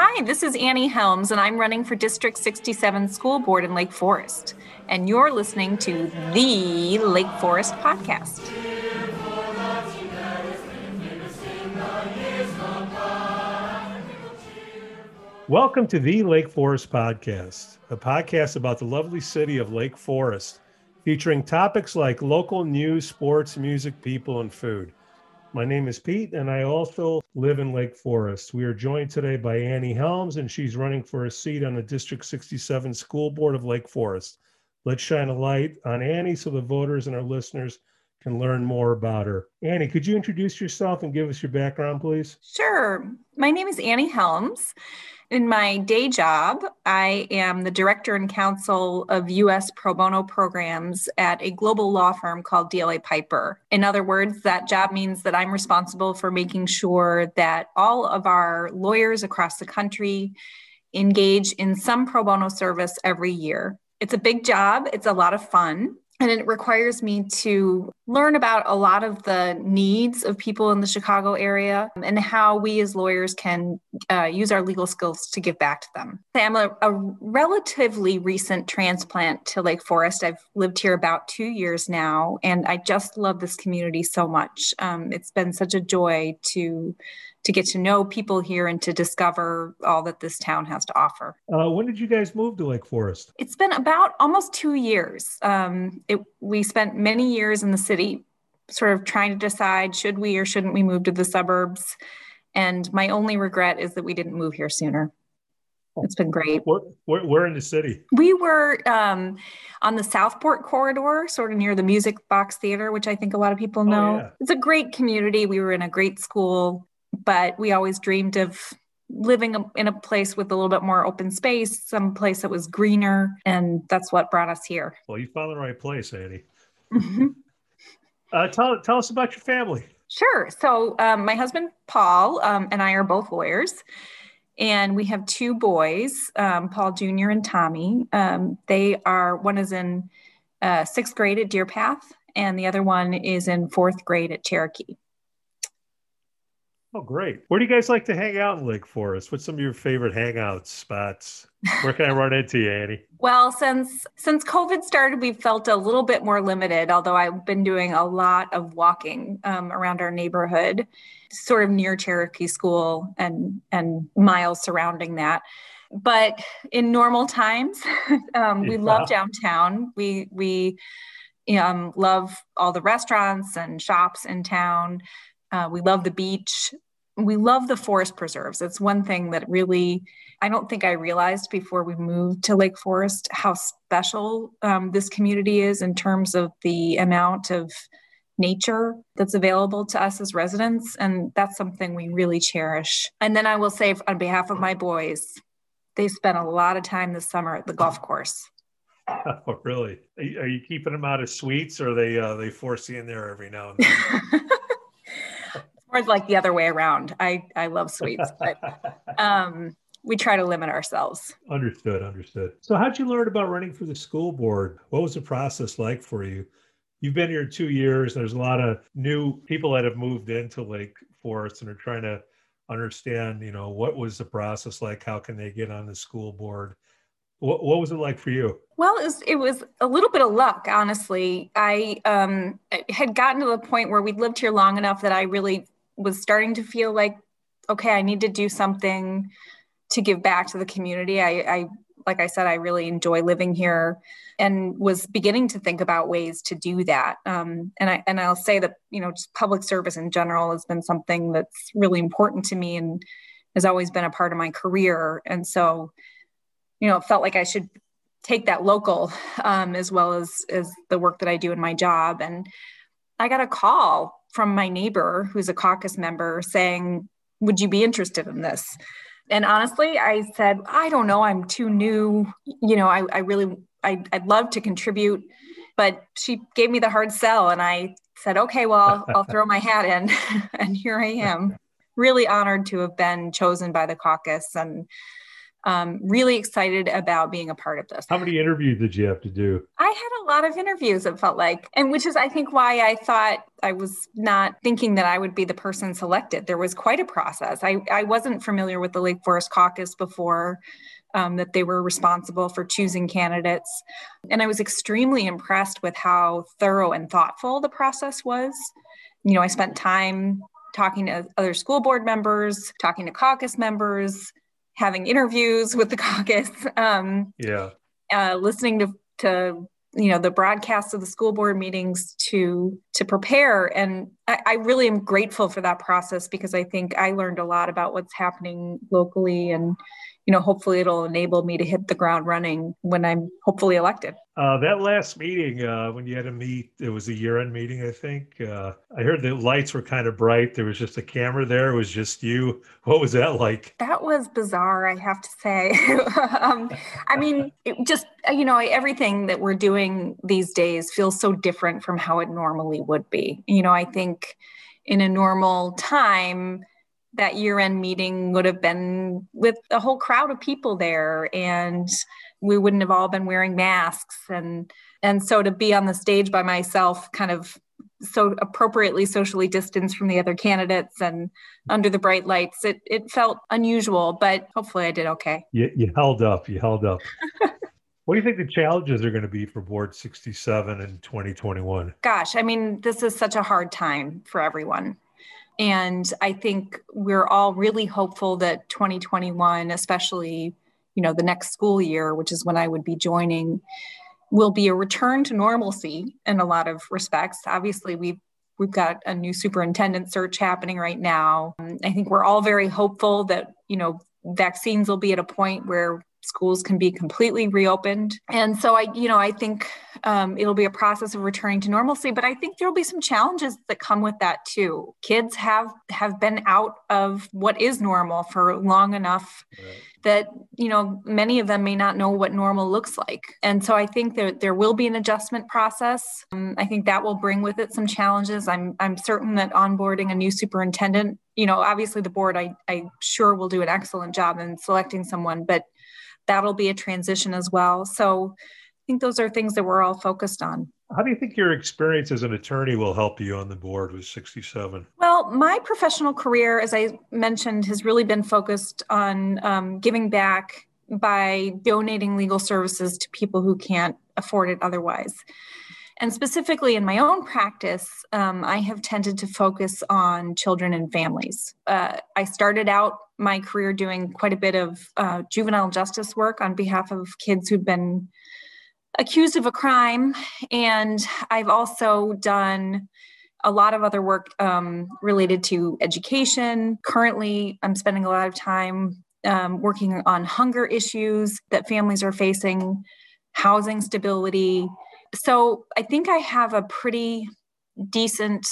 Hi, this is Annie Helms, and I'm running for District 67 School Board in Lake Forest. And you're listening to the Lake Forest Podcast. Welcome to the Lake Forest Podcast, a podcast about the lovely city of Lake Forest, featuring topics like local news, sports, music, people, and food. My name is Pete, and I also live in Lake Forest. We are joined today by Annie Helms, and she's running for a seat on the District 67 School Board of Lake Forest. Let's shine a light on Annie so the voters and our listeners can learn more about her. Annie, could you introduce yourself and give us your background, please? Sure. My name is Annie Helms. In my day job, I am the director and counsel of U.S. pro bono programs at a global law firm called DLA Piper. In other words, that job means that I'm responsible for making sure that all of our lawyers across the country engage in some pro bono service every year. It's a big job, it's a lot of fun and it requires me to learn about a lot of the needs of people in the Chicago area and how we as lawyers can uh, use our legal skills to give back to them. I'm a, a, relatively recent transplant to Lake Forest. I've lived here about two years now, and I just love this community so much. Um, it's been such a joy to to get to know people here and to discover all that this town has to offer. Uh, when did you guys move to Lake Forest? It's been about almost two years. Um, it, we spent many years in the city, sort of trying to decide should we or shouldn't we move to the suburbs. And my only regret is that we didn't move here sooner. It's been great. Where, where, where in the city? We were um, on the Southport corridor, sort of near the Music Box Theater, which I think a lot of people oh, know. Oh, yeah. It's a great community. We were in a great school but we always dreamed of living in a place with a little bit more open space, some place that was greener, and that's what brought us here. Well, you found the right place, Annie. Mm-hmm. Uh, tell tell us about your family. Sure. So um, my husband Paul um, and I are both lawyers, and we have two boys, um, Paul Jr. and Tommy. Um, they are one is in uh, sixth grade at Deer Path, and the other one is in fourth grade at Cherokee. Oh, great. Where do you guys like to hang out in Lake Forest? What's some of your favorite hangout spots? Where can I run into you, Annie? Well, since since COVID started, we've felt a little bit more limited, although I've been doing a lot of walking um, around our neighborhood, sort of near Cherokee School and and miles surrounding that. But in normal times, um, we yeah. love downtown. We we um, love all the restaurants and shops in town. Uh, we love the beach. We love the forest preserves. It's one thing that really, I don't think I realized before we moved to Lake Forest how special um, this community is in terms of the amount of nature that's available to us as residents. And that's something we really cherish. And then I will say, on behalf of my boys, they spent a lot of time this summer at the golf course. Oh, really? Are you, keeping them out of sweets, or they uh, they force you in there every now and then? more like the other way around. I I love sweets, but um, we try to limit ourselves. Understood, understood. So, how'd you learn about running for the school board? What was the process like for you? You've been here two years. There's a lot of new people that have moved into Lake Forest and are trying to understand, you know, what was the process like? How can they get on the school board? What, what was it like for you? Well, it was, it was a little bit of luck, honestly. I um, had gotten to the point where we'd lived here long enough that I really was starting to feel like, okay, I need to do something to give back to the community. I, I like I said, I really enjoy living here and was beginning to think about ways to do that. Um, and I and I'll say that you know just public service in general has been something that's really important to me and has always been a part of my career. And so, you know, it felt like I should take that local um, as well as as the work that I do in my job. And I got a call from my neighbor who's a caucus member saying, Would you be interested in this? And honestly, I said, I don't know, I'm too new. You know, I, I really, I, I'd love to contribute. But she gave me the hard sell, and I said, okay, well, I'll throw my hat in. and here I am, really honored to have been chosen by the caucus. And um, really excited about being a part of this. How many interviews did you have to do? I had a lot of interviews, it felt like, and which is, I think, why I thought I was not thinking that I would be the person selected. There was quite a process. I, I wasn't familiar with the Lake Forest Caucus before. Um, that they were responsible for choosing candidates. And I was extremely impressed with how thorough and thoughtful the process was. You know, I spent time talking to other school board members, talking to caucus members, having interviews with the caucus. Um, yeah. Uh, listening to, to you know the broadcasts of the school board meetings to to prepare and I, I, really am grateful for that process because i think i learned a lot about what's happening locally and you know, hopefully it'll enable me to hit the ground running when I'm hopefully elected. Uh, that last meeting, uh, when you had a meet, it was a year-end meeting, I think. Uh, I heard the lights were kind of bright. There was just a camera there. It was just you. What was that like? That was bizarre, I have to say. um, I mean, just you know, everything that we're doing these days feels so different from how it normally would be. You know, I think in a normal time that year end meeting would have been with a whole crowd of people there and we wouldn't have all been wearing masks and and so to be on the stage by myself kind of so appropriately socially distanced from the other candidates and under the bright lights it it felt unusual but hopefully i did okay you, you held up you held up What do you think the challenges are going to be for Board 67 in 2021? Gosh, I mean, this is such a hard time for everyone. And I think we're all really hopeful that 2021, especially, you know, the next school year, which is when I would be joining, will be a return to normalcy in a lot of respects. Obviously, we've we've got a new superintendent search happening right now. I think we're all very hopeful that, you know, vaccines will be at a point where schools can be completely reopened. And so I, you know, I think um, it'll be a process of returning to normalcy, but I think there'll be some challenges that come with that too. Kids have have been out of what is normal for long enough right. that you know many of them may not know what normal looks like. And so I think that there will be an adjustment process. Um, I think that will bring with it some challenges. I'm I'm certain that onboarding a new superintendent, you know, obviously the board I I sure will do an excellent job in selecting someone, but that'll be a transition as well. So I think those are things that we're all focused on. How do you think your experience as an attorney will help you on the board with 67? Well, my professional career, as I mentioned, has really been focused on um, giving back by donating legal services to people who can't afford it otherwise. And specifically in my own practice, um, I have tended to focus on children and families. Uh, I started out my career doing quite a bit of uh, juvenile justice work on behalf of kids who've been accused of a crime. And I've also done a lot of other work um, related to education. Currently, I'm spending a lot of time um, working on hunger issues that families are facing, housing stability, so I think I have a pretty decent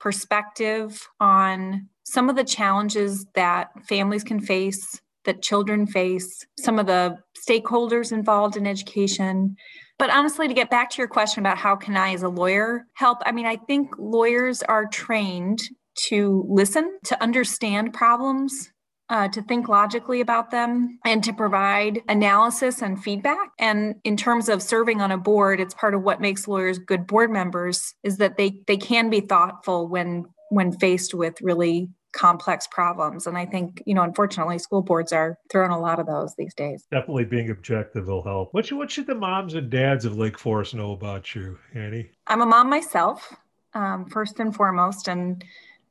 perspective on some of the challenges that families can face, that children face, some of the stakeholders involved in education. But honestly, to get back to your question about how can I, as a lawyer, help, I mean, I think lawyers are trained to listen, to understand problems, uh, to think logically about them and to provide analysis and feedback. And in terms of serving on a board, it's part of what makes lawyers good board members is that they they can be thoughtful when when faced with really complex problems. And I think, you know, unfortunately, school boards are throwing a lot of those these days. Definitely being objective will help. What should, what should the moms and dads of Lake Forest know about you, Annie? I'm a mom myself, um, first and foremost. And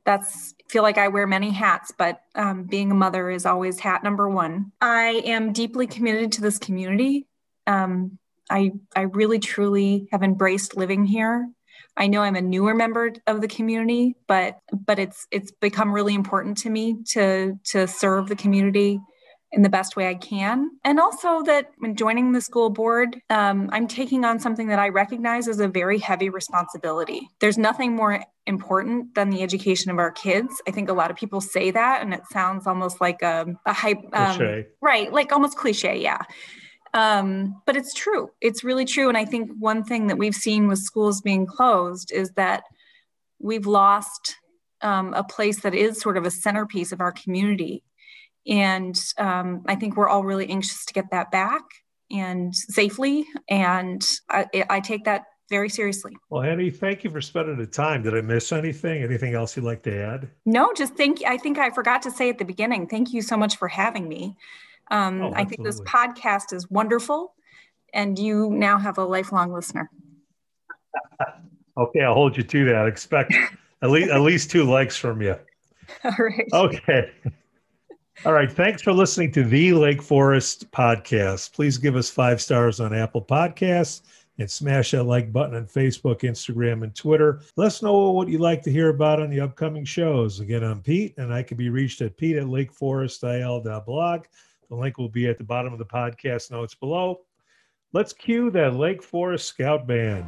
that's feel like I wear many hats, but um, being a mother is always hat number one. I am deeply committed to this community. Um, I I really truly have embraced living here. I know I'm a newer member of the community, but but it's it's become really important to me to to serve the community in the best way I can. And also that when joining the school board, um, I'm taking on something that I recognize as a very heavy responsibility. There's nothing more important than the education of our kids. I think a lot of people say that, and it sounds almost like a, a hype, um, right? Like almost cliche, yeah. Um, but it's true. It's really true. And I think one thing that we've seen with schools being closed is that we've lost um, a place that is sort of a centerpiece of our community And um, I think we're all really anxious to get that back and safely. And I, I take that very seriously. Well, Annie, thank you for spending the time. Did I miss anything? Anything else you'd like to add? No, just thank you. I think I forgot to say at the beginning, thank you so much for having me. Um, Oh, I think this podcast is wonderful, and you now have a lifelong listener. Okay, I'll hold you to that. Expect at least at least two likes from you. All right. Okay. All right. Thanks for listening to the Lake Forest podcast. Please give us five stars on Apple Podcasts and smash that like button on Facebook, Instagram, and Twitter. Let us know what you'd like to hear about on the upcoming shows. Again, I'm Pete, and I can be reached at pete at lakeforestil.blog. The link will be at the bottom of the podcast notes below. Let's cue that Lake Forest Scout Band.